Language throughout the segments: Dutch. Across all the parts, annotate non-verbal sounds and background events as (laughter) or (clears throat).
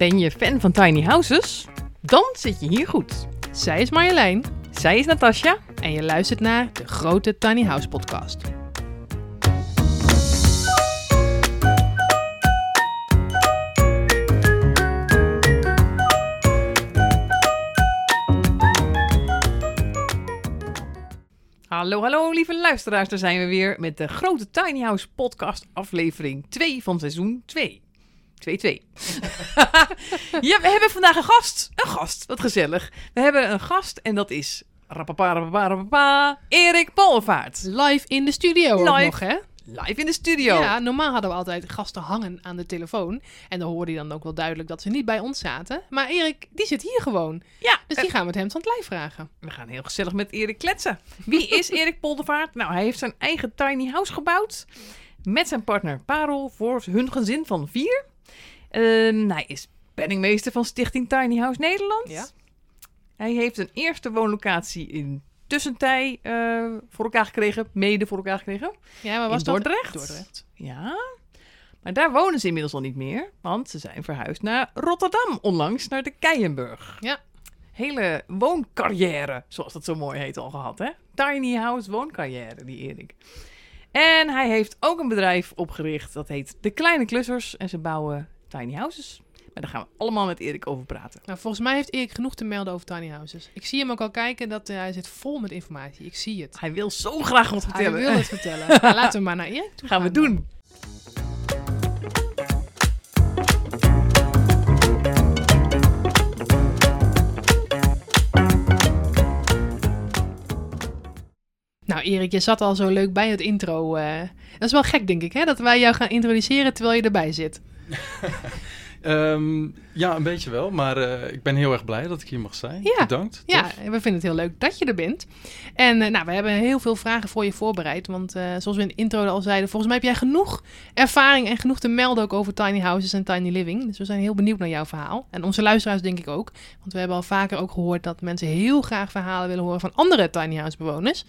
Ben je fan van tiny houses? Dan zit je hier goed. Zij is Marjolein Zij is Natasja. en je luistert naar de grote Tiny House podcast. Hallo, hallo lieve luisteraars. Daar zijn we weer met de grote Tiny House podcast aflevering 2 van seizoen 2. 2-2. (laughs) ja, we hebben vandaag een gast. Een gast, wat gezellig. We hebben een gast en dat is... Rapapa, rapapa, rapapa, Erik Polvaart. Live in de studio ook Live. nog, hè? Live in de studio. Ja, normaal hadden we altijd gasten hangen aan de telefoon. En dan hoorde je dan ook wel duidelijk dat ze niet bij ons zaten. Maar Erik, die zit hier gewoon. Ja, Dus die gaan we het hem van het lijf vragen. We gaan heel gezellig met Erik kletsen. Wie is (laughs) Erik Poldervaart? Nou, hij heeft zijn eigen tiny house gebouwd. Met zijn partner Parel voor hun gezin van vier. Ehm, hij is penningmeester van Stichting Tiny House Nederland. Ja. Hij heeft een eerste woonlocatie in Tussentij eh, voor elkaar gekregen. Mede voor elkaar gekregen. Ja, maar In was dat? Dordrecht? Dordrecht. Ja. Maar daar wonen ze inmiddels al niet meer. Want ze zijn verhuisd naar Rotterdam onlangs. Naar de Keienburg. Ja. Hele wooncarrière, zoals dat zo mooi heet, al gehad, hè? Tiny house wooncarrière, die Erik. En hij heeft ook een bedrijf opgericht, dat heet De Kleine Klussers. En ze bouwen tiny houses. Maar daar gaan we allemaal met Erik over praten. Nou, volgens mij heeft Erik genoeg te melden over tiny houses. Ik zie hem ook al kijken dat eh, hij zit vol met informatie. Ik zie het. Hij wil zo graag wat Hij vertellen. wil het vertellen. (laughs) Nou, laten we maar naar Erik toe gaan we dan. doen. Nou, Erik, je zat al zo leuk bij het intro. eh. dat is wel gek, denk ik, hè? dat wij jou gaan introduceren terwijl je erbij zit. (laughs) Ehm, ja, een beetje wel. Maar eh, ik ben heel erg blij dat ik hier mag zijn. Ja. Bedankt. Ja, Tof. we vinden het heel leuk dat je er bent. En eh, nou, we hebben heel veel vragen voor je voorbereid. Want eh, zoals we in de intro al zeiden, volgens mij heb jij genoeg ervaring en genoeg te melden ook over tiny houses en tiny living. Dus we zijn heel benieuwd naar jouw verhaal. En onze luisteraars denk ik ook. Want we hebben al vaker ook gehoord dat mensen heel graag verhalen willen horen van andere tiny house bewoners.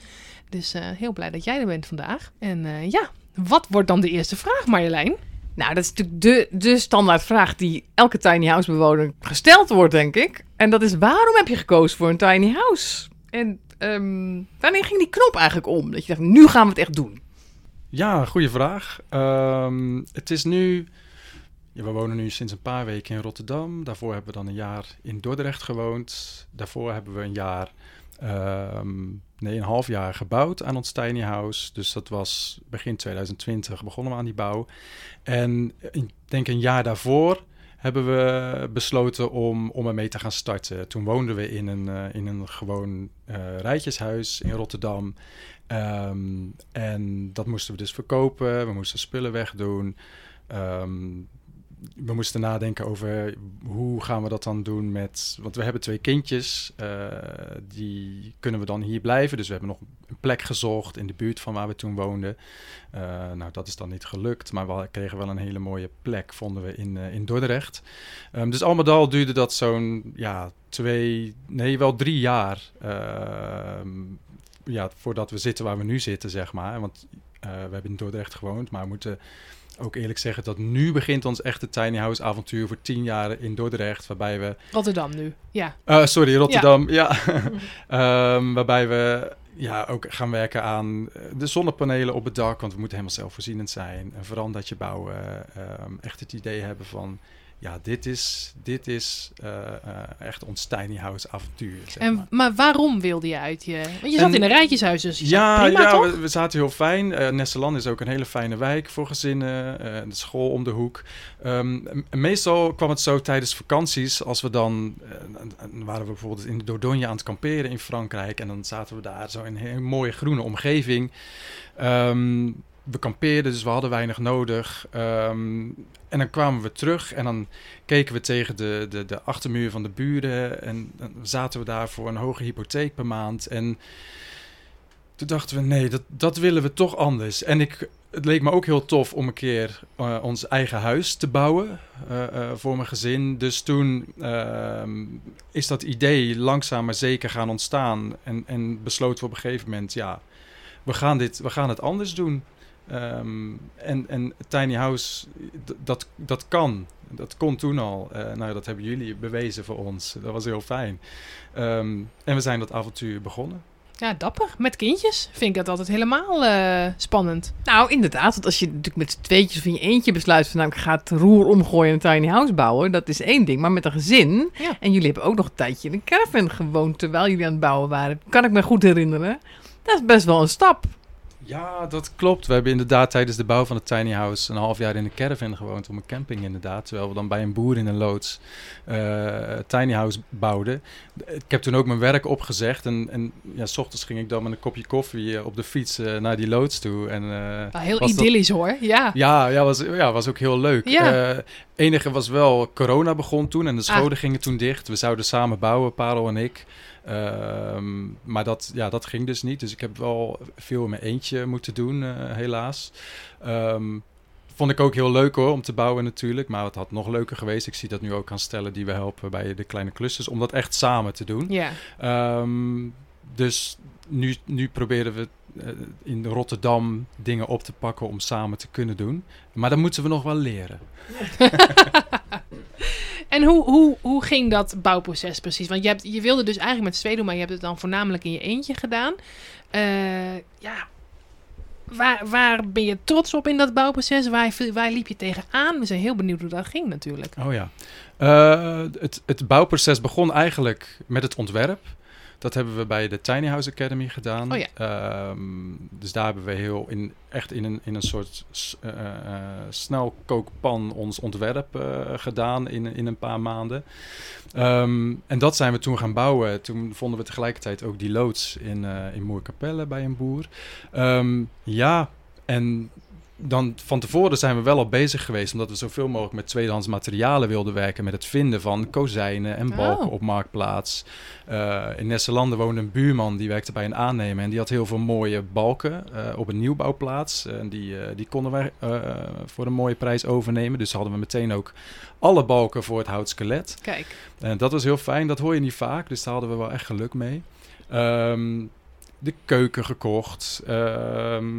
Dus heel blij dat jij er bent vandaag. En ja, wat wordt dan de eerste vraag Marjolein? Nou, dat is natuurlijk de, de standaardvraag die elke tiny house bewoner gesteld wordt, denk ik. En dat is, waarom heb je gekozen voor een tiny house? En ehm, wanneer ging die knop eigenlijk om? Dat je dacht, nu gaan we het echt doen. Ja, goede vraag. Ehm, het is nu... Ja, we wonen nu sinds een paar weken in Rotterdam. Daarvoor hebben we dan een jaar in Dordrecht gewoond. Daarvoor hebben we een jaar... ehm, nee, een half jaar gebouwd aan ons tiny house. Dus dat was begin 2020 begonnen we aan die bouw. En ik denk een jaar daarvoor hebben we besloten om, om ermee te gaan starten. Toen woonden we in een, eh, in een gewoon eh, rijtjeshuis in Rotterdam. Ehm, en dat moesten we dus verkopen. We moesten spullen wegdoen. Ehm, we moesten nadenken over hoe gaan we dat dan doen met... Want we hebben twee kindjes. eh, die kunnen we dan hier blijven. Dus we hebben nog een plek gezocht in de buurt van waar we toen woonden. Eh, nou, dat is dan niet gelukt. Maar we kregen wel een hele mooie plek, vonden we in, eh, in Dordrecht. Ehm, dus al met al duurde dat zo'n ja, twee, nee, wel drie jaar. ehm, ja, voordat we zitten waar we nu zitten, zeg maar. Want we hebben in Dordrecht gewoond, maar we moeten ook eerlijk zeggen dat nu begint ons echte tiny house avontuur voor tien jaar in Dordrecht, waarbij we Rotterdam nu. Ja. eh, sorry, Rotterdam. Ja. Ehm, waarbij we ja, ook gaan werken aan eh, de zonnepanelen op het dak. Want we moeten helemaal zelfvoorzienend zijn. Een verandertje bouwen. ehm, echt het idee hebben van... Ja, dit is, dit is eh, eh, echt ons tiny house avontuur. Zeg En, maar. maar waarom wilde je uit je... Want je zat En- in een rijtjeshuis, dus Ja, prima, ja we, we zaten heel fijn. Nesseland is ook een hele fijne wijk voor gezinnen. de school om de hoek. Ehm, meestal kwam het zo tijdens vakanties. Als we dan... waren we bijvoorbeeld in Dordogne aan het kamperen in Frankrijk. En dan zaten we daar zo in een hele mooie groene omgeving. Ehm, we kampeerden, dus we hadden weinig nodig. Ehm, en dan kwamen we terug en dan keken we tegen de, de, de achtermuur van de buren. En dan zaten we daar voor een hoge hypotheek per maand. En toen dachten we, nee, dat, dat willen we toch anders. En ik, het leek me ook heel tof om een keer eh, ons eigen huis te bouwen eh, eh, voor mijn gezin. Dus toen ehm, is dat idee langzaam maar zeker gaan ontstaan. En, en besloten we op een gegeven moment, ja, we gaan, dit, we gaan het anders doen. Ehm, en, en tiny house, dat, dat kan. Dat kon toen al. Eh, nou, dat hebben jullie bewezen voor ons. Dat was heel fijn. Ehm, en we zijn dat avontuur begonnen. Ja, dapper. Met kindjes vind ik dat altijd helemaal eh, spannend. Nou, inderdaad. Want als je natuurlijk met z'n tweetjes of in je eentje besluit van... nou, ik ga het roer omgooien en een tiny house bouwen. Dat is één ding. Maar met een gezin... Ja. en jullie hebben ook nog een tijdje in een caravan gewoond... terwijl jullie aan het bouwen waren. Kan ik me goed herinneren. Dat is best wel een stap. Ja, dat klopt. We hebben inderdaad tijdens de bouw van het tiny house een half jaar in een caravan gewoond, op een camping inderdaad. Terwijl we dan bij een boer in een loods eh, tiny house bouwden. Ik heb toen ook mijn werk opgezegd en, en ja, s ochtends ging ik dan met een kopje koffie eh, op de fiets eh, naar die loods toe. En, heel dat- idyllisch hoor. Ja. Ja, ja, was, ja, was ook heel leuk. Ja. Enige was wel, corona begon toen en de Ah. scholen gingen toen dicht. We zouden samen bouwen, Parel en ik. Ehm, maar dat, ja, dat ging dus niet. Dus ik heb wel veel in mijn eentje moeten doen, eh, helaas. Ehm, vond ik ook heel leuk hoor, om te bouwen natuurlijk. Maar het had nog leuker geweest. Ik zie dat nu ook aan stellen die we helpen bij de kleine clusters. Om dat echt samen te doen. Ja. Ehm, dus nu, nu proberen we eh, in Rotterdam dingen op te pakken om samen te kunnen doen. Maar dat moeten we nog wel leren. (laughs) En hoe, hoe, hoe ging dat bouwproces precies? Want je, hebt, je wilde dus eigenlijk met z'n doen, maar je hebt het dan voornamelijk in je eentje gedaan. Eh, ja, waar, waar ben je trots op in dat bouwproces? Waar, waar liep je tegenaan? We zijn heel benieuwd hoe dat ging natuurlijk. Oh ja. Eh, het, het bouwproces begon eigenlijk met het ontwerp. Dat hebben we bij de Tiny House Academy gedaan. Oh ja. Ehm, dus daar hebben we heel in, echt in een, in een soort s- eh, eh, snelkookpan ons ontwerp eh, gedaan in, in een paar maanden. Ehm, en dat zijn we toen gaan bouwen. Toen vonden we tegelijkertijd ook die loods in, eh in Moerkapelle bij een boer. Ehm, ja, en dan van tevoren zijn we wel al bezig geweest, omdat we zoveel mogelijk met tweedehands materialen wilden werken. Met het vinden van kozijnen en balken Oh. op marktplaats. Eh, in Nesselanden woonde een buurman die werkte bij een aannemer. En die had heel veel mooie balken eh, op een nieuwbouwplaats. En die, eh, die konden wij eh, voor een mooie prijs overnemen. Dus hadden we meteen ook alle balken voor het houtskelet. Kijk, En dat was heel fijn, dat hoor je niet vaak, dus daar hadden we wel echt geluk mee. Ehm, de keuken gekocht. Ehm,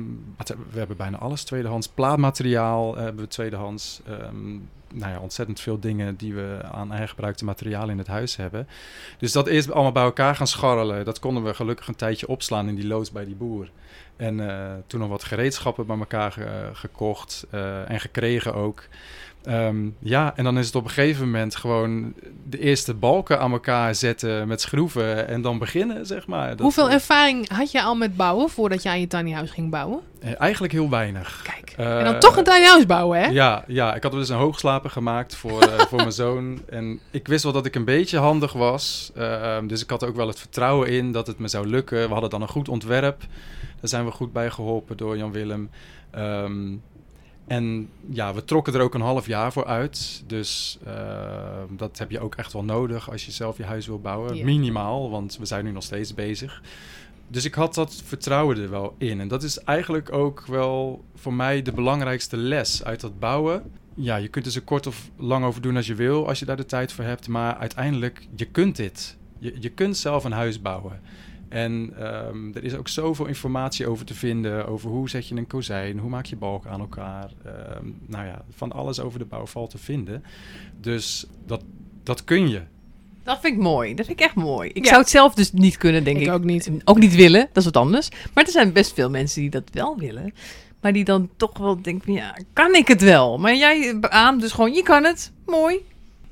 we, hebben bijna alles tweedehands. Plaatmateriaal eh, hebben we tweedehands. Ehm, nou ja, ontzettend veel dingen die we aan hergebruikte materialen in het huis hebben. Dus dat is allemaal bij elkaar gaan scharrelen. Dat konden we gelukkig een tijdje opslaan in die loods bij die boer. En eh, toen nog wat gereedschappen bij elkaar ge- gekocht eh, en gekregen ook. Ehm, ja, en dan is het op een gegeven moment gewoon de eerste balken aan elkaar zetten met schroeven en dan beginnen, zeg maar. Dat, hoeveel eh, ervaring had je al met bouwen voordat je aan je tiny house ging bouwen? eh, Eigenlijk heel weinig. Kijk, Eh, en dan toch een tiny house bouwen, hè? Ja, ja, ik had dus een hoogslaper gemaakt voor, eh, voor mijn zoon. En ik wist wel dat ik een beetje handig was. Ehm, dus ik had ook wel het vertrouwen in dat het me zou lukken. We hadden dan een goed ontwerp. Daar zijn we goed bij geholpen door Jan Willem. Ehm, en ja, we trokken er ook een half jaar voor uit. Dus ehm, dat heb je ook echt wel nodig als je zelf je huis wil bouwen. Ja. Minimaal, want we zijn nu nog steeds bezig. Dus ik had dat vertrouwen er wel in. En dat is eigenlijk ook wel voor mij de belangrijkste les uit dat bouwen. Ja, je kunt er zo kort of lang over doen als je wil, als je daar de tijd voor hebt. Maar uiteindelijk, je kunt dit. Je, je kunt zelf een huis bouwen. En ehm, er is ook zoveel informatie over te vinden. Over hoe zet je een kozijn, hoe maak je balken aan elkaar. Ehm, nou ja, van alles over de bouw valt te vinden. Dus dat, dat kun je. Dat vind ik mooi. Dat vind ik echt mooi. Ik Ja. zou het zelf dus niet kunnen, denk ik. Ik ook niet. Ook niet willen, dat is wat anders. Maar er zijn best veel mensen die dat wel willen. Maar die dan toch wel denken van, ja, kan ik het wel? Maar jij beaamt dus gewoon, je kan het. Mooi.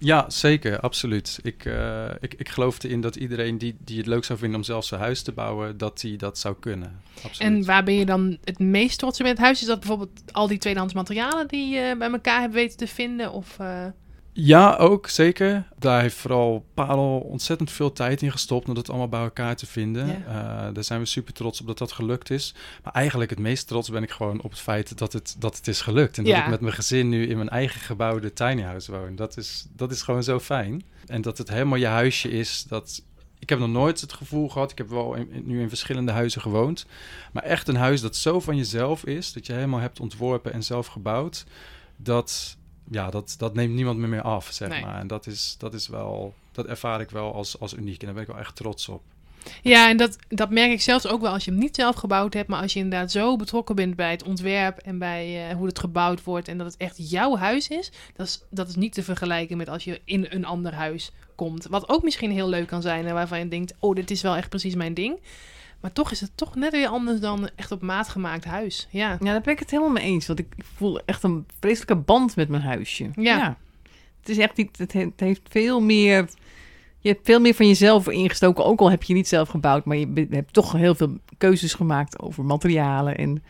Ja, zeker, absoluut. Ik, eh, ik, ik geloof erin dat iedereen die, die het leuk zou vinden om zelf zijn huis te bouwen, dat die dat zou kunnen. Absoluut. En waar ben je dan het meest trots op in het huis? Is dat bijvoorbeeld al die tweedehands materialen die je bij elkaar hebt weten te vinden? Of, eh, Ja, ook zeker. Daar heeft vooral Parel ontzettend veel tijd in gestopt om dat allemaal bij elkaar te vinden. Ja. Eh, daar zijn we super trots op dat dat gelukt is. Maar eigenlijk het meest trots ben ik gewoon op het feit dat het, dat het is gelukt. En dat ik met mijn gezin nu in mijn eigen gebouwde tiny house woon. Dat is, dat is gewoon zo fijn. En dat het helemaal je huisje is. Dat, ik heb nog nooit het gevoel gehad. Ik heb wel in- in- nu in verschillende huizen gewoond. Maar echt een huis dat zo van jezelf is. Dat je helemaal hebt ontworpen en zelf gebouwd. Dat, ja, dat, dat neemt niemand meer, meer af, zeg Nee. maar. En dat is, dat is wel, dat ervaar ik wel als, als uniek. En daar ben ik wel echt trots op. Ja, en dat, dat merk ik zelfs ook wel als je hem niet zelf gebouwd hebt. Maar als je inderdaad zo betrokken bent bij het ontwerp en bij eh, hoe het gebouwd wordt. En dat het echt jouw huis is. Dat is, dat is niet te vergelijken met als je in een ander huis komt. Wat ook misschien heel leuk kan zijn. En waarvan je denkt, oh, dit is wel echt precies mijn ding. Maar toch is het toch net weer anders dan echt op maat gemaakt huis. Ja. Ja, daar ben ik het helemaal mee eens. Want ik voel echt een vreselijke band met mijn huisje. Ja. Het is echt niet. Het, he- het heeft veel meer. Je hebt veel meer van jezelf ingestoken. Ook al heb je niet zelf gebouwd, maar je hebt toch heel veel keuzes gemaakt over materialen. En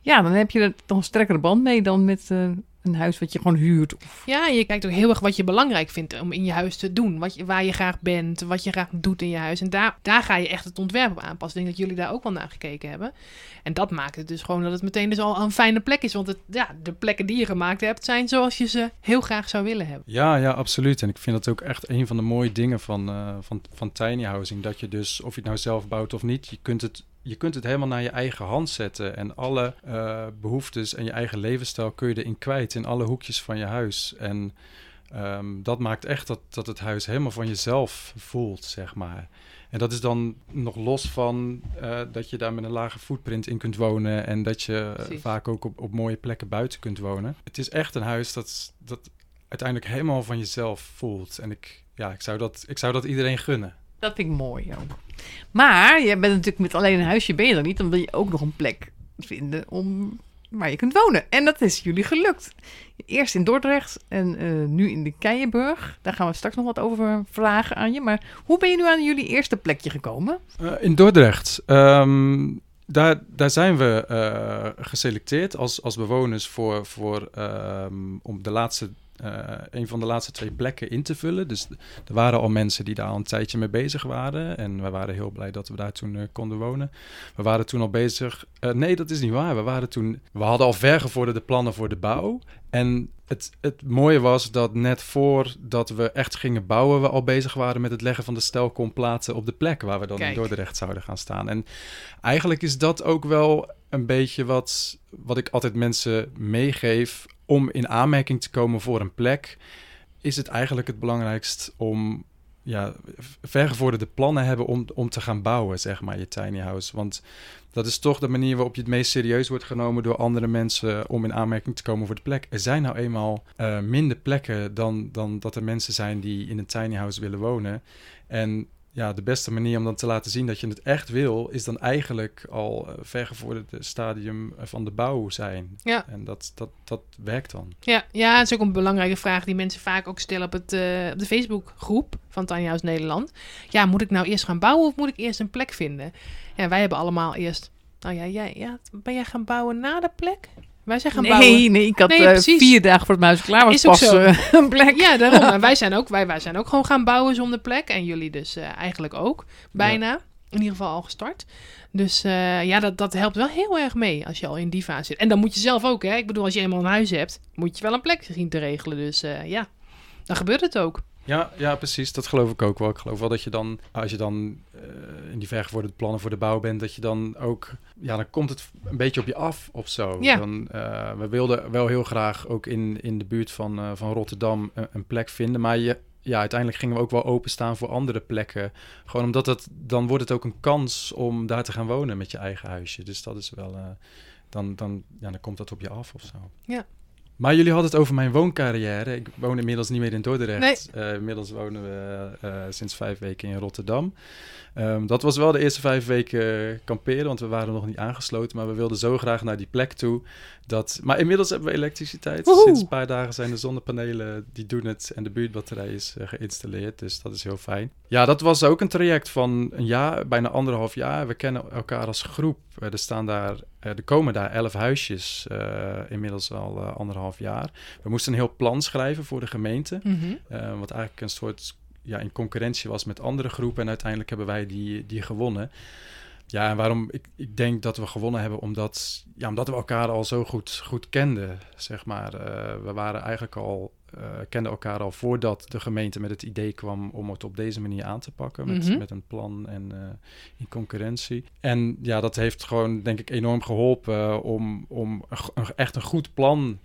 ja, dan heb je er toch een sterkere band mee dan met eh, een huis wat je gewoon huurt. Of, Ja, je kijkt ook heel erg wat je belangrijk vindt om in je huis te doen. Wat je, waar je graag bent, wat je graag doet in je huis. En daar, daar ga je echt het ontwerp op aanpassen. Ik denk dat jullie daar ook wel naar gekeken hebben. En dat maakt het dus gewoon dat het meteen dus al een fijne plek is. Want het, ja, de plekken die je gemaakt hebt zijn zoals je ze heel graag zou willen hebben. Ja, ja, absoluut. En ik vind dat ook echt een van de mooie dingen van, eh, van, van tiny housing. Dat je dus, of je het nou zelf bouwt of niet, je kunt het, je kunt het helemaal naar je eigen hand zetten. En alle eh, behoeftes en je eigen levensstijl kun je erin kwijt in alle hoekjes van je huis. En ehm, dat maakt echt dat, dat het huis helemaal van jezelf voelt, zeg maar. En dat is dan nog los van eh, dat je daar met een lage footprint in kunt wonen. En dat je eh, Precies. vaak ook op, op mooie plekken buiten kunt wonen. Het is echt een huis dat, dat uiteindelijk helemaal van jezelf voelt. En ik, ja, ik, zou dat, ik zou dat iedereen gunnen. Dat vind ik mooi ook. Maar je bent natuurlijk met alleen een huisje ben je er niet. Dan wil je ook nog een plek vinden om waar je kunt wonen. En dat is jullie gelukt. Eerst in Dordrecht en eh, nu in de Keienburg. Daar gaan we straks nog wat over vragen aan je. Maar hoe ben je nu aan jullie eerste plekje gekomen? Eh, in Dordrecht. ehm, daar, daar zijn we eh, geselecteerd als, als bewoners voor, voor, ehm, om de laatste, eh, een van de laatste twee plekken in te vullen. Dus er waren al mensen die daar al een tijdje mee bezig waren. En we waren heel blij dat we daar toen eh, konden wonen. We waren toen al bezig. eh, nee, dat is niet waar. We, waren toen, we hadden al vergevorderde plannen voor de bouw. En het, het mooie was dat net voordat we echt gingen bouwen, we al bezig waren met het leggen van de stelkomplaten op de plek waar we dan Kijk. in Dordrecht zouden gaan staan. En eigenlijk is dat ook wel een beetje wat, wat ik altijd mensen meegeef om in aanmerking te komen voor een plek. Is het eigenlijk het belangrijkst om ja, vergevorderde plannen hebben om, om te gaan bouwen, zeg maar, je tiny house. Want dat is toch de manier waarop je het meest serieus wordt genomen door andere mensen om in aanmerking te komen voor de plek. Er zijn nou eenmaal eh, minder plekken dan, dan dat er mensen zijn die in een tiny house willen wonen. En ja, de beste manier om dan te laten zien dat je het echt wil, is dan eigenlijk al uh, vergevorderde stadium van de bouw zijn. Ja. En dat, dat, dat werkt dan. Ja, ja, het is ook een belangrijke vraag die mensen vaak ook stellen op, het, eh, op de Facebookgroep van House Nederland. Ja, moet ik nou eerst gaan bouwen of moet ik eerst een plek vinden? Ja, wij hebben allemaal eerst... Nou ja, jij, ja, ben jij gaan bouwen na de plek? Wij zijn gaan nee, bouwen... nee, ik had Nee, eh, vier dagen voor het muis klaar was Is pas eh, een plek. Ja, daarom. (laughs) En wij zijn ook, wij, wij zijn ook gewoon gaan bouwen zonder plek. En jullie dus eh, eigenlijk ook. Bijna. In ieder geval al gestart. Dus ja, dat, dat helpt wel heel erg mee als je al in die fase zit. En dan moet je zelf ook, hè. Ik bedoel, als je eenmaal een huis hebt, moet je wel een plek zien te regelen. Dus ja, dan gebeurt het ook. Ja, ja, precies. Dat geloof ik ook wel. Ik geloof wel dat je dan, als je dan uh, in die vergevorderde plannen voor de bouw bent, dat je dan ook, ja, dan komt het een beetje op je af of zo. Ja. Dan, uh, we wilden wel heel graag ook in, in de buurt van, uh, van Rotterdam een, een, plek vinden, maar je, ja, uiteindelijk gingen we ook wel openstaan voor andere plekken. Gewoon omdat het, dan wordt het ook een kans om daar te gaan wonen met je eigen huisje. Dus dat is wel, dan, dan, ja, dan komt dat op je af of zo. Ja. Maar jullie hadden het over mijn wooncarrière. Ik woon inmiddels niet meer in Dordrecht. Nee. Uh, inmiddels wonen we uh, sinds vijf weken in Rotterdam. Um, dat was wel de eerste vijf weken kamperen, want we waren nog niet aangesloten. Maar we wilden zo graag naar die plek toe. Dat... Maar inmiddels hebben we elektriciteit. Woehoe. Sinds een paar dagen zijn de zonnepanelen, die doen het. En de buurtbatterij is uh, geïnstalleerd, dus dat is heel fijn. Ja, dat was ook een traject van een jaar, bijna anderhalf jaar. We kennen elkaar als groep. Er, staan daar, er komen daar elf huisjes, uh, inmiddels al anderhalf jaar. We moesten een heel plan schrijven voor de gemeente. Mm -hmm. wat eigenlijk een soort ja, in concurrentie was met andere groepen. En uiteindelijk hebben wij die, die gewonnen. Ja, en waarom ik, ik denk dat we gewonnen hebben, omdat, ja, omdat we elkaar al zo goed, goed kenden, zeg maar. We waren eigenlijk al, kenden elkaar al voordat de gemeente met het idee kwam om het op deze manier aan te pakken. Met, Mhm. mm -hmm. met een plan en uh, in concurrentie. En ja, dat heeft gewoon, denk ik, enorm geholpen om, om een, echt een goed plan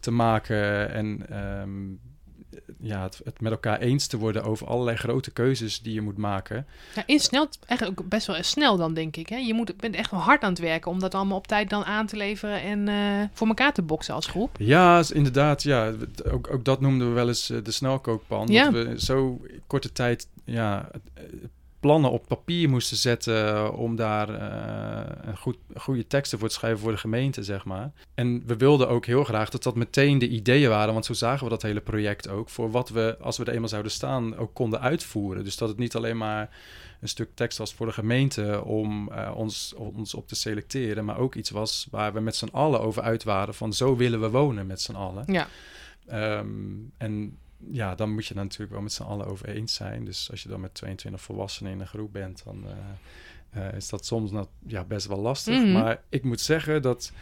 te maken en... Um, ja, het, het met elkaar eens te worden over allerlei grote keuzes die je moet maken. Ja, in snel, eigenlijk ook best wel snel dan, denk ik. Hè? Je moet, bent echt wel hard aan het werken om dat allemaal op tijd dan aan te leveren en eh, voor elkaar te boksen als groep. Ja, inderdaad. Ja, ook, ook dat noemden we wel eens eh, de snelkookpan. Ja. Dat we zo korte tijd ja, plannen op papier moesten zetten eh, om daar eh, een goed, goede teksten voor te schrijven voor de gemeente, zeg maar. En we wilden ook heel graag dat dat meteen de ideeën waren, want zo zagen we dat hele project ook, voor wat we, als we er eenmaal zouden staan, ook konden uitvoeren. Dus dat het niet alleen maar een stuk tekst was voor de gemeente om eh, ons, ons op te selecteren, maar ook iets was waar we met z'n allen over uit waren van zo willen we wonen met z'n allen. Ja. Ehm, en ja, dan moet je natuurlijk wel met z'n allen over eens zijn. Dus als je dan met 22 volwassenen in een groep bent, dan eh, eh, is dat soms nou, ja, best wel lastig. Mhm. Maar ik moet zeggen dat,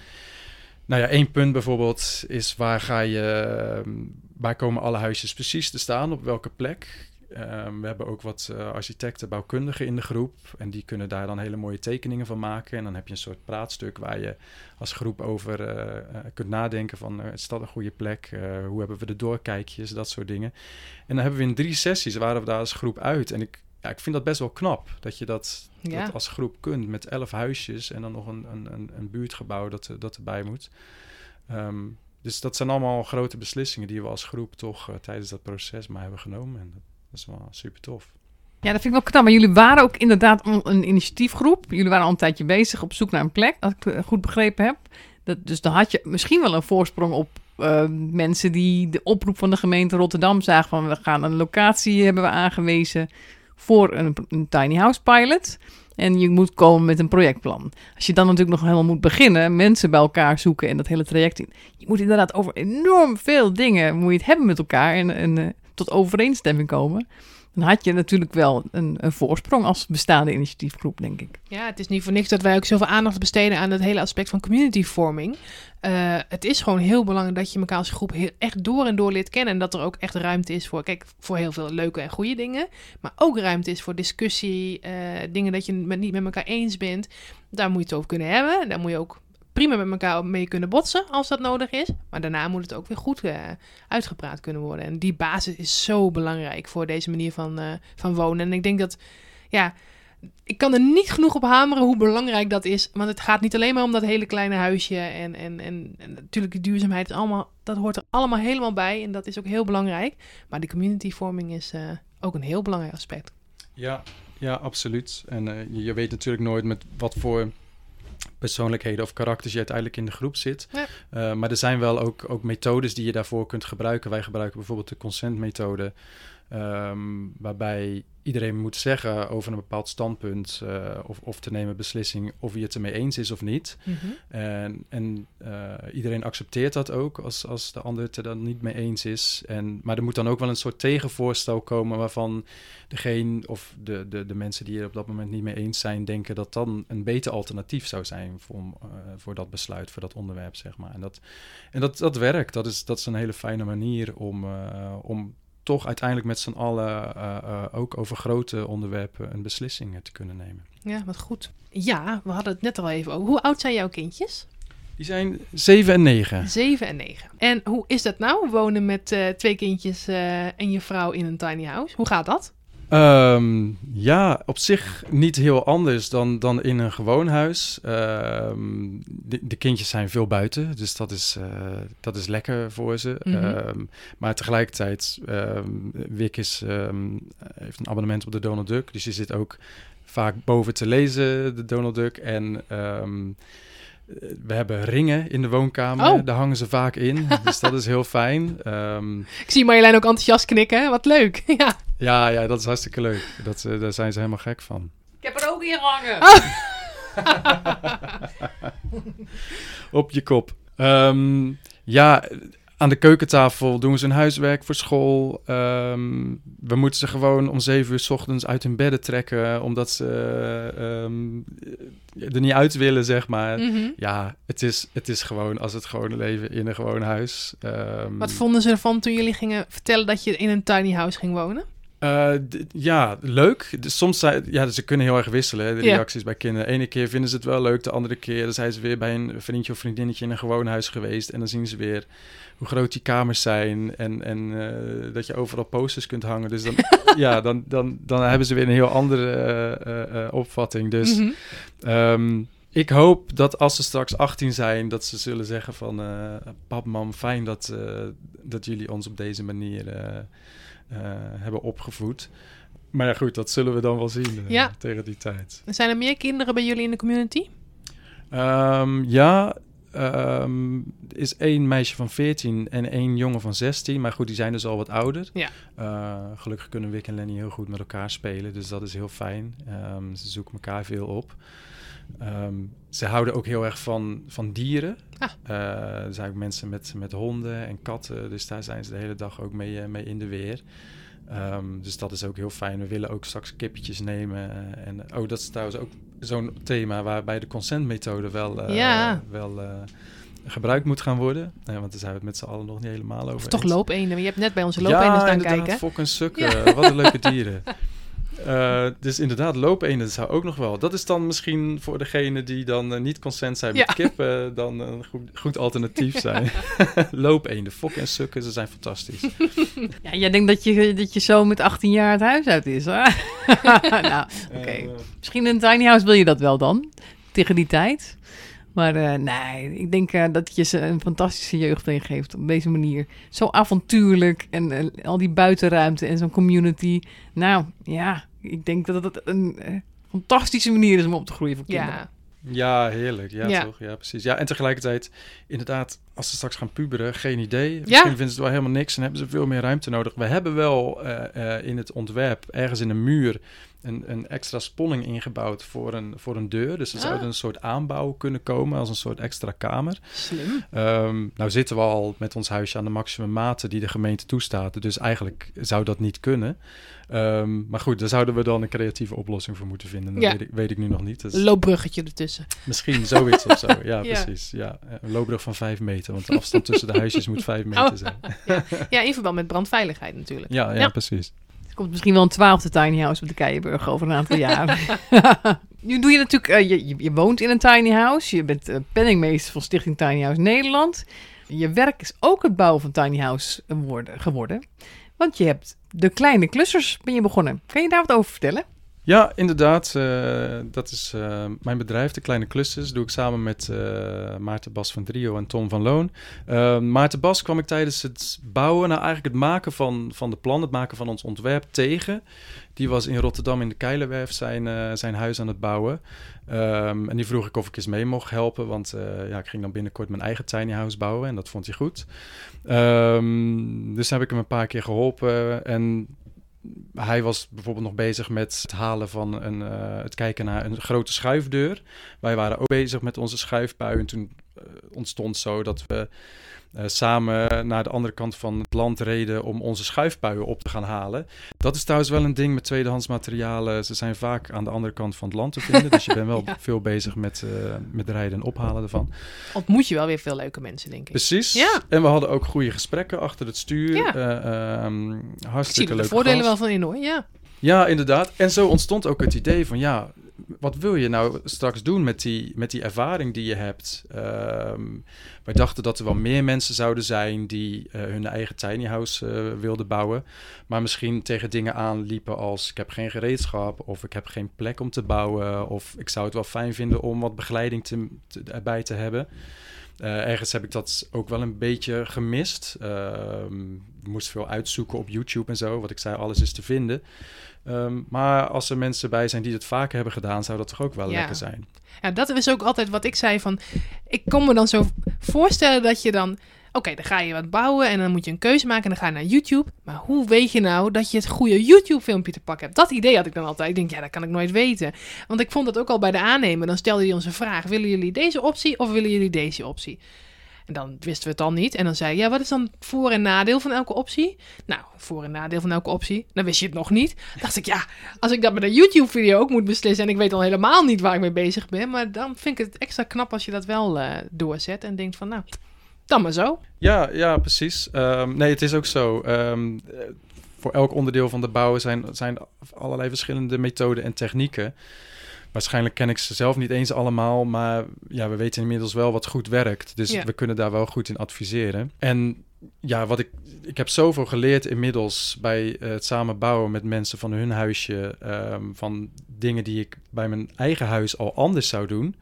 nou ja, één punt bijvoorbeeld is waar ga je, ehm, waar komen alle huisjes precies te staan, op welke plek? Ehm, we hebben ook wat eh, architecten, bouwkundigen in de groep. En die kunnen daar dan hele mooie tekeningen van maken. En dan heb je een soort praatstuk waar je als groep over eh, eh, kunt nadenken van... eh, is dat een goede plek? Hoe hebben we de doorkijkjes? Dat soort dingen. En dan hebben we in drie sessies, waren we daar als groep uit. En ik, ja, ik vind dat best wel knap, dat je dat, Ja. dat als groep kunt... met elf huisjes en dan nog een, een, een, een buurtgebouw dat, dat erbij moet. Ehm, dus dat zijn allemaal grote beslissingen die we als groep toch tijdens dat proces maar hebben genomen. En dat, dat is wel super tof. Ja, dat vind ik wel knap. Maar jullie waren ook inderdaad een- initiatiefgroep. Jullie waren al een tijdje bezig op zoek naar een plek, als ik het goed begrepen heb. Dat, dus dan had je misschien wel een voorsprong op eh, mensen die de oproep van de gemeente Rotterdam zagen van we gaan een locatie hebben we aangewezen voor een, tiny house pilot. En je moet komen met een projectplan. Als je dan natuurlijk nog helemaal moet beginnen, mensen bij elkaar zoeken en dat hele traject in. Je moet inderdaad over enorm veel dingen moet je het hebben met elkaar en, en eh, tot overeenstemming komen. Dan had je natuurlijk wel een, een voorsprong als bestaande initiatiefgroep, denk ik. Ja, het is niet voor niks dat wij ook zoveel aandacht besteden aan het hele aspect van community forming. Eh, het is gewoon heel belangrijk dat je elkaar als groep heel, echt door en door leert kennen. En dat er ook echt ruimte is voor, kijk, voor heel veel leuke en goede dingen. Maar ook ruimte is voor discussie, eh, dingen dat je met, niet met elkaar eens bent. Daar moet je het over kunnen hebben. Daar moet je ook prima met elkaar mee kunnen botsen als dat nodig is. Maar daarna moet het ook weer goed eh, uitgepraat kunnen worden. En die basis is zo belangrijk voor deze manier van, eh, van wonen. En ik denk dat, ja, ik kan er niet genoeg op hameren hoe belangrijk dat is. Want het gaat niet alleen maar om dat hele kleine huisje. En, en, en, en natuurlijk die duurzaamheid, is allemaal, dat hoort er allemaal helemaal bij. En dat is ook heel belangrijk. Maar die community vorming is eh, ook een heel belangrijk aspect. Ja, ja absoluut. En je weet natuurlijk nooit met wat voor persoonlijkheden of karakters je uiteindelijk in de groep zit. Ja. Eh, maar er zijn wel ook, ook methodes die je daarvoor kunt gebruiken. Wij gebruiken bijvoorbeeld de consent-methode, ehm, waarbij iedereen moet zeggen over een bepaald standpunt eh, of, of te nemen beslissing of hij het ermee eens is of niet. En, en eh, iedereen accepteert dat ook als, als de ander het er dan niet mee eens is. En, maar er moet dan ook wel een soort tegenvoorstel komen waarvan degene of de, de, de mensen die er op dat moment niet mee eens zijn, denken dat dan een beter alternatief zou zijn voor, eh, voor dat besluit, voor dat onderwerp, zeg maar. En dat, en dat, dat werkt. Dat is, dat is een hele fijne manier om, om toch uiteindelijk met z'n allen eh, eh, ook over grote onderwerpen een beslissing eh, te kunnen nemen. Ja, wat goed. Ja, we hadden het net al even over. Hoe oud zijn jouw kindjes? Die zijn 7 en 9. Zeven en negen. En hoe is dat nou, wonen met twee kindjes en je vrouw in een tiny house? Hoe gaat dat? Ehm, ja, op zich niet heel anders dan, dan in een gewoon huis. Ehm, de, de kindjes zijn veel buiten, dus dat is, eh, dat is lekker voor ze. Mhm. Ehm, maar tegelijkertijd, Wick is, heeft een abonnement op de Donald Duck, dus je zit ook vaak boven te lezen, de Donald Duck. En we hebben ringen in de woonkamer, Oh. daar hangen ze vaak in, dus dat is heel fijn. (laughs) Ehm, Ik zie Marjolein ook enthousiast knikken. Wat leuk. (laughs) ja. ja, ja, dat is hartstikke leuk. Dat, eh, daar zijn ze helemaal gek van. Ik heb er ook in hangen. (laughs) Op je kop. Ehm, ja, aan de keukentafel doen ze hun huiswerk voor school. Ehm, we moeten ze gewoon om zeven uur 's ochtends uit hun bedden trekken, omdat ze ehm, er niet uit willen, zeg maar. Mhm. Ja, het is, het is gewoon als het gewone leven in een gewoon huis. Ehm, Wat vonden ze ervan toen jullie gingen vertellen dat je in een tiny house ging wonen? Eh, ja, leuk. Soms zijn, ja, ze kunnen heel erg wisselen, hè, de Ja. reacties bij kinderen. Ene keer vinden ze het wel leuk, de andere keer dan zijn ze weer bij een vriendje of vriendinnetje in een gewoon huis geweest. En dan zien ze weer hoe groot die kamers zijn en, en eh, dat je overal posters kunt hangen. Dus dan, (laughs) ja, dan, dan, dan hebben ze weer een heel andere eh, opvatting. Dus Mhm. Ehm, ik hoop dat als ze straks 18 zijn, dat ze zullen zeggen van... pap, mam, fijn dat, dat jullie ons op deze manier hebben opgevoed. Maar ja, goed, dat zullen we dan wel zien eh, Ja. tegen die tijd. Zijn er meer kinderen bij jullie in de community? Ehm, ja, er is één meisje van 14 en één jongen van 16. Maar goed, die zijn dus al wat ouder. Ja. Eh, gelukkig kunnen Wick en Lenny heel goed met elkaar spelen. Dus dat is heel fijn. Ehm, ze zoeken elkaar veel op. Ehm, ze houden ook heel erg van, van dieren. Ah. Eh, er zijn ook mensen met, met honden en katten. Dus daar zijn ze de hele dag ook mee, eh, mee in de weer. Ehm, dus dat is ook heel fijn. We willen ook straks kippetjes nemen. eh, en, oh, dat is trouwens ook zo'n thema waarbij de consentmethode wel, Ja. wel gebruikt moet gaan worden. Eh, want daar zijn we het met z'n allen nog niet helemaal over Of toch eens. loopeenden? Je hebt net bij onze loopenden ja, staan kijken. Fok en sukken. Wat een leuke dieren. (laughs) Eh, dus inderdaad, loopeenden zou ook nog wel. Dat is dan misschien voor degene die dan eh, niet consent zijn met Ja. kippen, dan een goed, goed alternatief zijn. (laughs) loopeenden, fok en sukken, ze zijn fantastisch. Ja, jij denkt dat je, dat je zo met 18 jaar het huis uit is, hè? (laughs) nou, oké. Eh, Misschien in een tiny house wil je dat wel dan, tegen die tijd. Maar eh, nee, ik denk eh, dat je ze een fantastische jeugd meegeeft op deze manier. Zo avontuurlijk en eh, al die buitenruimte en zo'n community. Nou, ja, ik denk dat het een eh, fantastische manier is om op te groeien voor kinderen. Ja, Ja, heerlijk. Ja, Ja. toch? Ja, precies. Ja, en tegelijkertijd, inderdaad, als ze straks gaan puberen, geen idee. Misschien vinden ze het wel helemaal niks en hebben ze veel meer ruimte nodig. We hebben wel eh, eh, in het ontwerp, ergens in een muur, een, een extra sponning ingebouwd voor een, voor een deur. Dus er Ah. zou een soort aanbouw kunnen komen als een soort extra kamer. slim. Ehm, nou zitten we al met ons huisje aan de maximum mate die de gemeente toestaat. Dus eigenlijk zou dat niet kunnen. Ehm, maar goed, daar zouden we dan een creatieve oplossing voor moeten vinden. Dat Ja. weet, ik, weet ik nu nog niet. Dus Loopbruggetje ertussen. misschien zoiets of zo. (laughs) Ja, Ja. precies. Ja. Een loopbrug van vijf meter. Want de afstand tussen de huisjes moet vijf (laughs) meter Oh. zijn. Ja, in verband met brandveiligheid natuurlijk. Ja, ja, Ja. precies. Er komt misschien wel een twaalfde tiny house op de Keienburg over een aantal jaar. (laughs) nu doe je natuurlijk, eh, je, je, je woont in een tiny house. Je bent eh, penningmeester van Stichting Tiny House Nederland. Je werk is ook het bouwen van tiny house worden, geworden. Want je hebt de kleine klussers ben je begonnen. Kan je daar wat over vertellen? Ja, inderdaad. eh, dat is eh, mijn bedrijf, De Kleine Klussers. doe ik samen met eh, Maarten Bas van Drio en Tom van Loon. Maarten Bas kwam ik tijdens het bouwen, nou eigenlijk het maken van, van de plan, het maken van ons ontwerp tegen. Die was in Rotterdam in de Keilerwerf zijn, zijn huis aan het bouwen. Ehm, en die vroeg ik of ik eens mee mocht helpen, want ja, ik ging dan binnenkort mijn eigen tiny house bouwen en dat vond hij goed. Ehm, dus heb ik hem een paar keer geholpen en hij was bijvoorbeeld nog bezig met het halen van een, eh, het kijken naar een grote schuifdeur. Wij waren ook bezig met onze schuifbui en toen ontstond zo dat we eh, samen naar de andere kant van het land reden om onze schuifbuien op te gaan halen. Dat is trouwens wel een ding met tweedehands materialen. Ze zijn vaak aan de andere kant van het land te vinden. dus je bent wel (laughs) Ja. veel bezig met, eh, met rijden en ophalen ervan. Ontmoet je wel weer veel leuke mensen, denk ik. Precies. Ja. En we hadden ook goede gesprekken achter het stuur. Ja. Eh, ehm, ik zie hartstikke de leuke voordelen gast. wel van in, hoor. Ja. Ja, inderdaad. En zo ontstond ook het idee van ja, wat wil je nou straks doen met die, met die ervaring die je hebt? Ehm, wij dachten dat er wel meer mensen zouden zijn die eh, hun eigen tiny house eh, wilden bouwen, maar misschien tegen dingen aanliepen als ik heb geen gereedschap of ik heb geen plek om te bouwen of ik zou het wel fijn vinden om wat begeleiding te, erbij te hebben. Eh, ergens heb ik dat ook wel een beetje gemist. Ehm, moest veel uitzoeken op YouTube en zo. Wat ik zei, alles is te vinden. Ehm, maar als er mensen bij zijn die het vaker hebben gedaan, zou dat toch ook wel Ja. lekker zijn. Ja, dat is ook altijd wat ik zei van... Ik kon me dan zo voorstellen dat je dan... Oké, dan ga je wat bouwen en dan moet je een keuze maken en dan ga je naar YouTube. Maar hoe weet je nou dat je het goede YouTube-filmpje te pakken hebt? Dat idee had ik dan altijd. Ik denk, ja, dat kan ik nooit weten. Want ik vond dat ook al bij de aannemer. Dan stelde hij ons een vraag. Willen jullie deze optie of willen jullie deze optie? En dan wisten we het dan niet. En dan zei je, ja, wat is dan voor- en nadeel van elke optie? Nou, voor- en nadeel van elke optie. Dan wist je het nog niet. dacht ik, ja, als ik dat met een YouTube-video ook moet beslissen... en ik weet al helemaal niet waar ik mee bezig ben... maar dan vind ik het extra knap als je dat wel eh, doorzet... en denkt van, nou, dan maar zo. Ja, ja precies. Ehm, nee, het is ook zo. Ehm, eh, voor elk onderdeel van de bouw zijn, zijn allerlei verschillende methoden en technieken. Waarschijnlijk ken ik ze zelf niet eens allemaal, maar ja, we weten inmiddels wel wat goed werkt. Dus Ja. we kunnen daar wel goed in adviseren. En ja, wat ik, ik heb zoveel geleerd inmiddels bij eh, het samen bouwen met mensen van hun huisje. ehm, van dingen die ik bij mijn eigen huis al anders zou doen.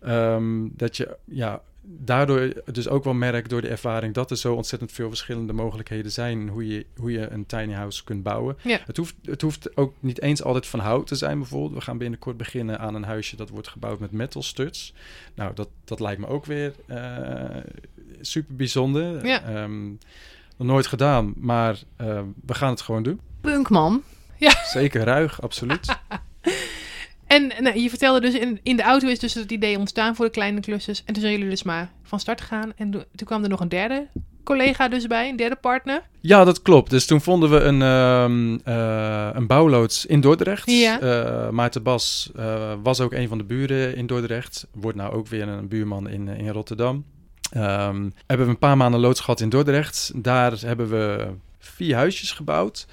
Ehm, dat je ja, daardoor dus ook wel merkt door de ervaring dat er zo ontzettend veel verschillende mogelijkheden zijn hoe je, hoe je een tiny house kunt bouwen. Ja. Het, hoeft, het hoeft ook niet eens altijd van hout te zijn bijvoorbeeld. We gaan binnenkort beginnen aan een huisje dat wordt gebouwd met metal studs. Nou, dat, dat lijkt me ook weer eh, super bijzonder. Ja. Ehm, nog nooit gedaan, maar eh, we gaan het gewoon doen. Punkman. Zeker ruig, absoluut. (laughs) En nou, je vertelde dus, in, in de auto is dus het idee ontstaan voor de kleine klusjes. En toen zijn jullie dus maar van start gegaan. En toen kwam er nog een derde collega dus bij, een derde partner. Ja, dat klopt. Dus toen vonden we een, ehm, eh, een bouwloods in Dordrecht. Ja. Eh, Maarten Bas eh, was ook een van de buren in Dordrecht. Wordt nou ook weer een buurman in, in Rotterdam. Ehm, hebben we een paar maanden loods gehad in Dordrecht. Daar hebben we vier huisjes gebouwd.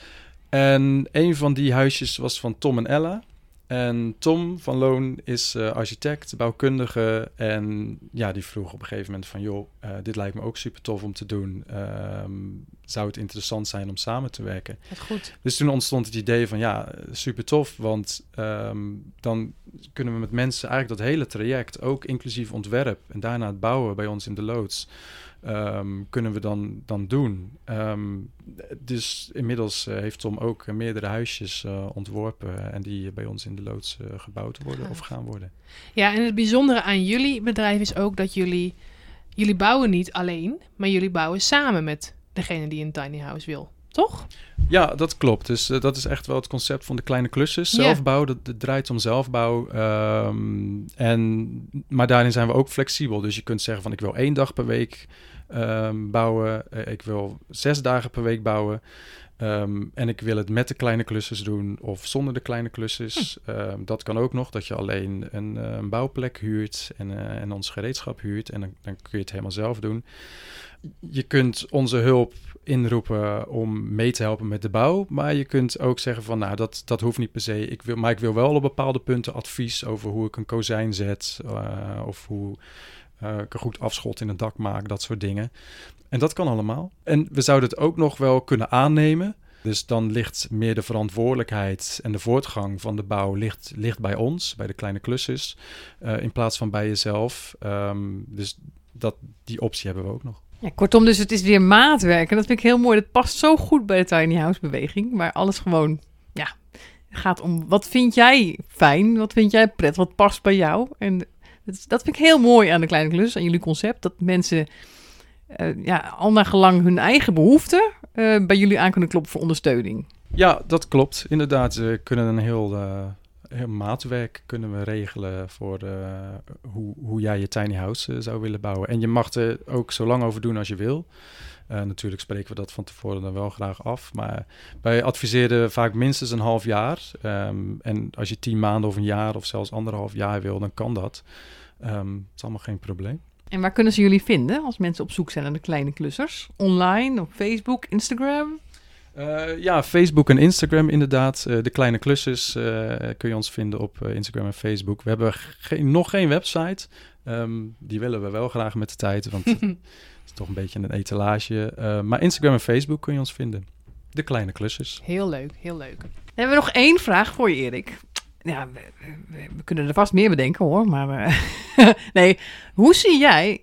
En een van die huisjes was van Tom en Ella. En Tom van Loon is eh, architect, bouwkundige. En ja, die vroeg op een gegeven moment van... joh, eh, dit lijkt me ook super tof om te doen. Ehm, zou het interessant zijn om samen te werken? Dat goed. Dus toen ontstond het idee van ja, super tof. Want ehm, dan kunnen we met mensen eigenlijk dat hele traject, ook inclusief ontwerp en daarna het bouwen bij ons in de loods, ehm, kunnen we dan, dan doen. Ehm, dus inmiddels eh, heeft Tom ook eh, meerdere huisjes eh, ontworpen en die bij ons in de loods gebouwd worden of gaan worden. Ja, en het bijzondere aan jullie bedrijf is ook dat jullie... Jullie bouwen niet alleen, maar jullie bouwen samen met degene die een tiny house wil. Toch? Ja, dat klopt. Dus dat is echt wel het concept van de kleine klusjes. Ja. Zelfbouw, dat, dat draait om zelfbouw. Ehm, en, maar daarin zijn we ook flexibel. Dus je kunt zeggen van ik wil één dag per week ehm, bouwen. Eh, ik wil zes dagen per week bouwen. Ehm, en ik wil het met de kleine klusjes doen of zonder de kleine klusjes. Ehm, dat kan ook nog, dat je alleen een, eh, een bouwplek huurt en, eh, en ons gereedschap huurt. En dan, dan kun je het helemaal zelf doen. Je kunt onze hulp inroepen om mee te helpen met de bouw. Maar je kunt ook zeggen van, nou, dat, dat hoeft niet per se. Ik wil, maar ik wil wel op bepaalde punten advies over hoe ik een kozijn zet. of hoe eh, een goed afschot in het dak maak, dat soort dingen. En dat kan allemaal. En we zouden het ook nog wel kunnen aannemen. Dus dan ligt meer de verantwoordelijkheid en de voortgang van de bouw ligt, ligt bij ons, bij de kleine klusjes, eh, in plaats van bij jezelf. Ehm, dus dat, die optie hebben we ook nog. Ja, kortom, dus het is weer maatwerk. En dat vind ik heel mooi. Dat past zo goed bij de tiny house beweging. Maar alles gewoon, ja, gaat om wat vind jij fijn? Wat vind jij prettig? Wat past bij jou? En dat, vind ik heel mooi aan de kleine klus, aan jullie concept. Dat mensen, eh, ja, al naar gelang hun eigen behoeften, eh, bij jullie aan kunnen kloppen voor ondersteuning. Ja, dat klopt. Inderdaad, we kunnen een heel, eh, heel maatwerk kunnen we regelen voor hoe, hoe jij je tiny house zou willen bouwen. En je mag er ook zo lang over doen als je wil. Natuurlijk spreken we dat van tevoren dan wel graag af. Maar wij adviseren vaak minstens een half jaar. Ehm, en als je tien maanden of een jaar of zelfs anderhalf jaar wil, dan kan dat. Ehm, het is allemaal geen probleem. En waar kunnen ze jullie vinden als mensen op zoek zijn naar de kleine klussers? Online, op Facebook, Instagram? Eh, ja, Facebook en Instagram inderdaad. Eh, de kleine klusjes eh, kun je ons vinden op Instagram en Facebook. We hebben geen, nog geen website. Ehm, die willen we wel graag met de tijd, want (laughs) het is toch een beetje een etalage. Maar Instagram en Facebook kun je ons vinden. De kleine klusjes. Heel leuk, heel leuk. Dan hebben we nog één vraag voor je, Erik. Ja, we, kunnen er vast meer bedenken hoor. Maar (laughs) nee, hoe zie jij,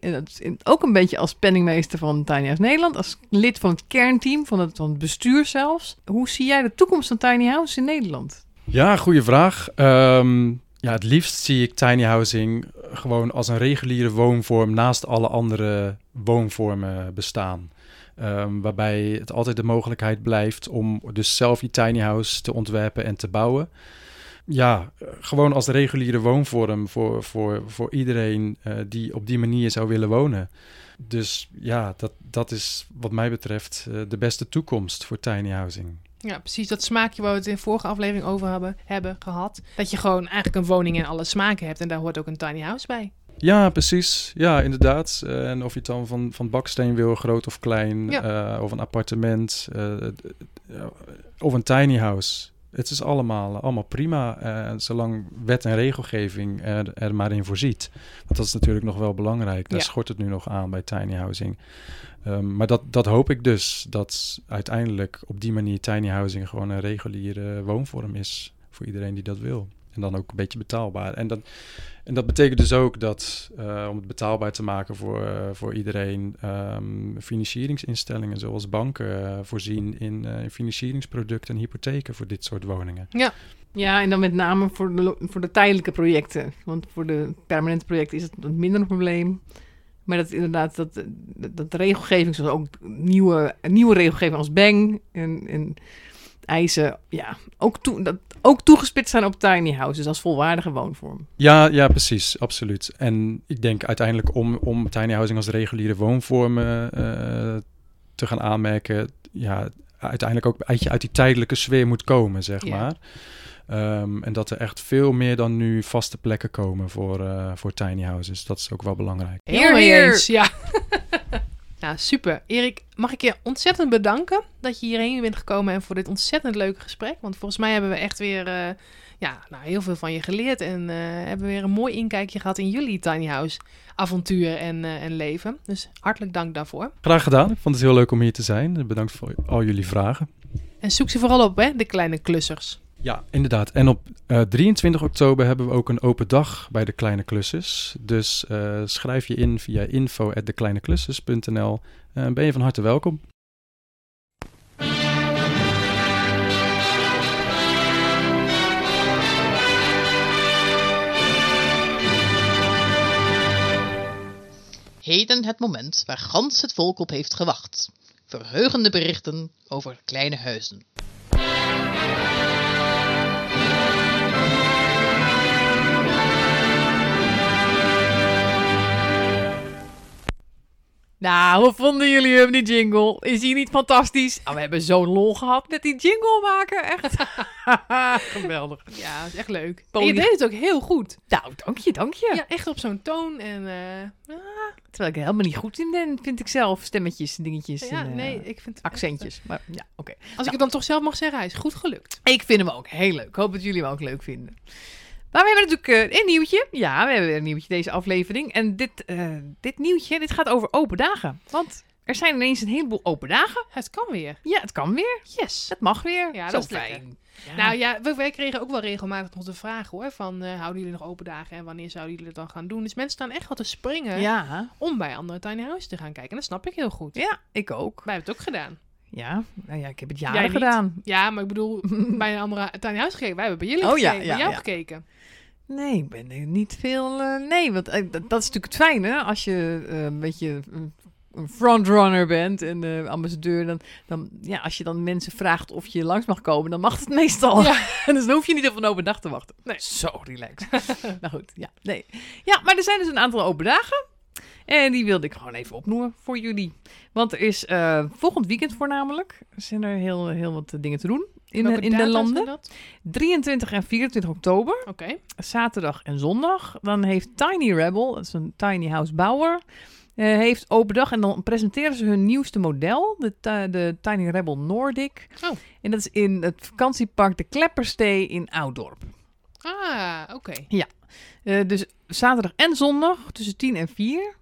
ook een beetje als penningmeester van Tiny House Nederland, als lid van het kernteam, van het, van het bestuur zelfs, hoe zie jij de toekomst van Tiny House in Nederland? Ja, goede vraag. Ehm, ja, het liefst zie ik tiny housing gewoon als een reguliere woonvorm naast alle andere woonvormen bestaan. Ehm, waarbij het altijd de mogelijkheid blijft om dus zelf je tiny house te ontwerpen en te bouwen. Ja, gewoon als reguliere woonvorm voor, voor, voor iedereen eh, die op die manier zou willen wonen. Dus ja, dat, dat is wat mij betreft eh, de beste toekomst voor tiny housing. Ja, precies dat smaakje waar we het in de vorige aflevering over hebben, hebben gehad. Dat je gewoon eigenlijk een woning in alle smaken hebt en daar hoort ook een tiny house bij. Ja, precies. Ja, inderdaad. Eh, en of je het dan van, van baksteen wil, groot of klein, Ja. of een appartement, of een tiny house. Het is allemaal, allemaal prima, eh, zolang wet en regelgeving er, er maar in voorziet. Want dat is natuurlijk nog wel belangrijk. Daar Ja. schort het nu nog aan bij tiny housing. Ehm, maar dat, dat hoop ik dus, dat uiteindelijk op die manier tiny housing gewoon een reguliere woonvorm is voor iedereen die dat wil. En dan ook een beetje betaalbaar. En dat, en dat betekent dus ook dat eh, om het betaalbaar te maken voor, eh, voor iedereen, ehm, financieringsinstellingen zoals banken eh, voorzien in, in financieringsproducten en hypotheken voor dit soort woningen. Ja, en dan met name voor de, voor de tijdelijke projecten. Want voor de permanente projecten is het minder een probleem. Maar dat inderdaad, dat, dat, regelgeving, zoals ook nieuwe, nieuwe regelgeving als Bang en, en eisen, ja, ook, toe, dat, ook toegespitst zijn op tiny houses als volwaardige woonvorm. Ja, ja, precies, absoluut. En ik denk uiteindelijk om, om tiny housing als reguliere woonvormen eh, te gaan aanmerken, ja, uiteindelijk ook uit, je, uit die tijdelijke sfeer moet komen, zeg maar. Ehm, en dat er echt veel meer dan nu vaste plekken komen voor, eh, voor tiny houses. Dat is ook wel belangrijk. Heer, Heel eens, ja. (laughs) nou, super. Erik, mag ik je ontzettend bedanken dat je hierheen bent gekomen en voor dit ontzettend leuke gesprek. Want volgens mij hebben we echt weer eh, ja, nou, heel veel van je geleerd en eh, hebben we weer een mooi inkijkje gehad in jullie tiny house avontuur en, eh, en leven. Dus hartelijk dank daarvoor. Graag gedaan. Ik vond het heel leuk om hier te zijn. Bedankt voor al jullie vragen. En zoek ze vooral op, hè, de kleine klussers. Ja, inderdaad. En op eh, 23 oktober hebben we ook een open dag bij de Kleine Klussers. Dus eh, schrijf je in via info.dekleineklussers.nl en ben je van harte welkom. Heden het moment waar gans het volk op heeft gewacht. Verheugende berichten over kleine huizen. Nou, hoe vonden jullie hem, die jingle? Is die niet fantastisch? Ah, we hebben zo'n lol gehad met die jingle maken, echt. (laughs) Geweldig. Ja, is echt leuk. En je deed het ook heel goed. Nou, dank je, dank je. Ja, echt op zo'n toon en... eh, Terwijl ik er helemaal niet goed in ben, vind ik zelf. Stemmetjes, dingetjes, ja, en, eh, nee, ik vind echt, accentjes. Maar ja, oké. eh, als ik het dan toch zelf mag zeggen, hij is goed gelukt. Ik vind hem ook heel leuk. Ik hoop dat jullie hem ook leuk vinden. Maar we hebben natuurlijk eh, een nieuwtje. Ja, we hebben weer een nieuwtje deze aflevering. En dit, eh, dit nieuwtje, dit gaat over open dagen. Want er zijn ineens een heleboel open dagen. Het kan weer. Ja, het kan weer. Yes. Het mag weer. Ja, Zo dat is fijn. Ja. Nou ja, we, wij kregen ook wel regelmatig nog de vraag hoor, van eh, houden jullie nog open dagen en wanneer zouden jullie het dan gaan doen? Dus mensen staan echt wel te springen ja, om bij andere tiny houses te gaan kijken. En dat snap ik heel goed. ja, ik ook. Wij hebben het ook gedaan. Ja, nou ja, ik heb het jaren gedaan. Ja, maar ik bedoel, (laughs) bij een andere tiny house gekeken. Wij hebben bij jullie Oh, ja, gekeken, ja, bij jou ja. gekeken. Nee, ik ben er niet veel. eh, nee, want eh, dat, is natuurlijk het fijne. Als je eh, een beetje een- frontrunner bent en ambassadeur, dan, dan ja, als je dan mensen vraagt of je langs mag komen, dan mag het (laughs) meestal. Ja. en (laughs) dus dan hoef je niet op een open dag te wachten. Nee. Zo relaxed. (laughs) nou goed, ja, nee. Ja, maar er zijn dus een aantal open dagen. En die wilde ik gewoon even opnoemen voor jullie. Want er is volgend weekend voornamelijk, zijn er heel, heel wat dingen te doen in, in de landen. zijn dat? 23 en 24 oktober Oké. zaterdag en zondag. Dan heeft Tiny Rebel, dat is een tiny house bouwer, eh, heeft open dag en dan presenteren ze hun nieuwste model, de, de Tiny Rebel Nordic. Oh. En dat is in het vakantiepark de Klepperstee in Ouddorp. Ah, oké. Eh, dus zaterdag en zondag tussen 10 en 4.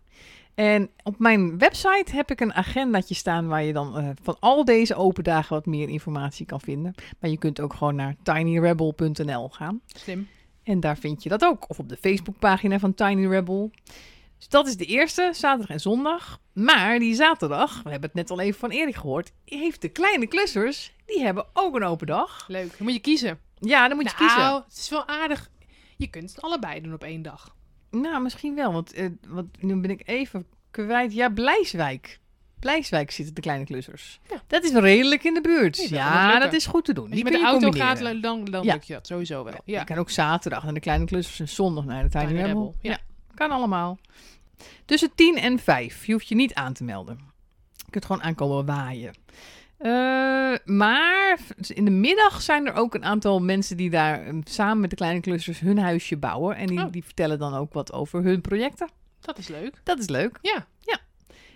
En op mijn website heb ik een agendaatje staan waar je dan eh, van al deze open dagen wat meer informatie kan vinden. Maar je kunt ook gewoon naar tinyrebel.nl gaan. Slim. En daar vind je dat ook. Of op de Facebookpagina van Tiny Rebel. Dus dat is de eerste, zaterdag en zondag. Maar die zaterdag, we hebben het net al even van Erik gehoord, heeft de kleine klussers, die hebben ook een open dag. Leuk. Dan moet je kiezen. Ja, dan moet je kiezen. Nou, het is wel aardig. Je kunt het allebei doen op één dag. Nou, misschien wel, want, want nu ben ik even kwijt. Ja, Blijswijk. Blijswijk zitten de kleine klussers. Ja. Dat is redelijk in de buurt. Nee, dat moet ja, dat is goed te doen. Als je Die met de auto combineren. gaat, dan, dan Ja. lukt je dat sowieso wel. Ja. Je kan ook zaterdag naar de kleine klussers en zondag naar de Tiny, Rebel. Ja. Ja. kan allemaal. Tussen 10 en 5. Je hoeft je niet aan te melden. Je kunt gewoon aankomen waaien. Eh, maar in de middag zijn er ook een aantal mensen die daar eh, samen met de kleine clusters hun huisje bouwen. En die, Oh. die vertellen dan ook wat over hun projecten. Dat is leuk. Dat is leuk. Ja.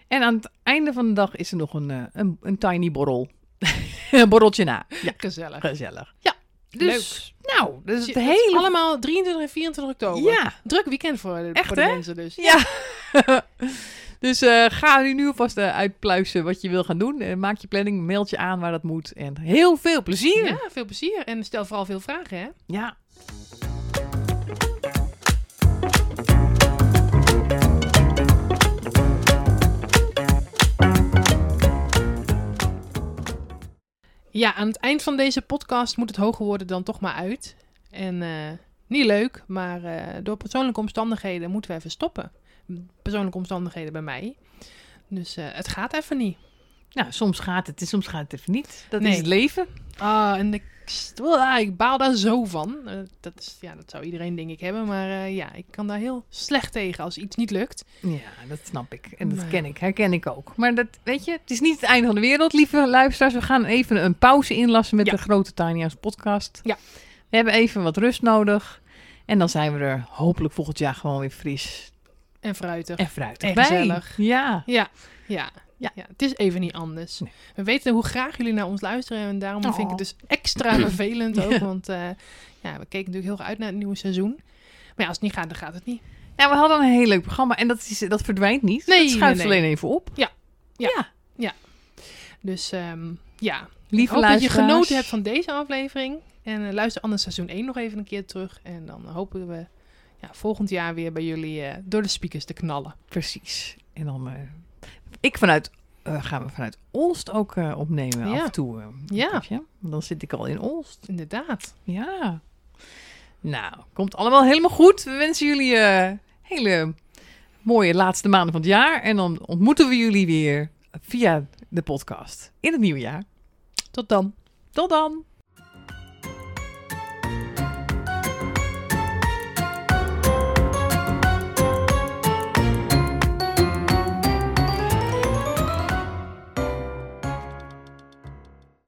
En aan het einde van de dag is er nog een, eh, een, een tiny borrel. (laughs) een borreltje na. Ja, Gezellig. gezellig. Ja, dus nou, dus het Het hele... Allemaal 23 en 24 oktober. Ja, Druk weekend voor, de- Echt, voor de mensen dus. ja. (laughs) dus eh, ga nu, nu alvast eh, uitpluizen wat je wil gaan doen. Eh, maak je planning, meld je aan waar dat moet. En heel veel plezier. Ja, veel plezier. En stel vooral veel vragen, hè? ja. Ja, aan het eind van deze podcast moet het hoger worden dan toch maar uit. En niet leuk, maar door persoonlijke omstandigheden moeten we even stoppen. Persoonlijke omstandigheden bij mij. Dus eh, het gaat even niet. Nou, soms gaat het en soms gaat het even niet. Dat Nee. is het leven. Ah, en ik, ah, ik baal daar zo van. Eh, dat, is, ja, dat zou iedereen denk ik hebben. Maar eh, ja, ik kan daar heel slecht tegen als iets niet lukt. Ja, dat snap ik. En dat Maar- ken ik, herken ik ook. Maar dat, weet je, het is niet het einde van de wereld, lieve luisteraars. We gaan even een pauze inlassen met Ja. de grote House podcast. Ja. We hebben even wat rust nodig. En dan zijn we er hopelijk volgend jaar gewoon weer fris En fruitig. en fruitig En bij. gezellig. Ja. Ja, ja. Ja. Ja. het is even niet anders. Nee. We weten hoe graag jullie naar ons luisteren. En daarom vind ik Oh. het dus extra (clears throat) vervelend ook. Want eh, ja, we keken natuurlijk heel erg uit naar het nieuwe seizoen. Maar ja, als het niet gaat, dan gaat het niet. ja, we hadden een heel leuk programma en dat, is, dat verdwijnt niet. Nee, dat schuift nee, nee. alleen even op. Ja. Ja. ja. Dus ehm, ja, Lieve ik hoop dat je genoten hebt van deze aflevering. En eh, luister anders seizoen 1 nog even een keer terug. En dan hopen we ja, volgend jaar weer bij jullie eh, door de speakers te knallen. Precies. En dan... eh, ik vanuit... eh, gaan we vanuit Olst ook opnemen Ja. af en toe. Ja. Dan zit ik al in Olst. Inderdaad. Ja. Nou, komt allemaal helemaal goed. We wensen jullie hele mooie laatste maanden van het jaar. En dan ontmoeten we jullie weer via de podcast in het nieuwe jaar. Tot dan. Tot dan!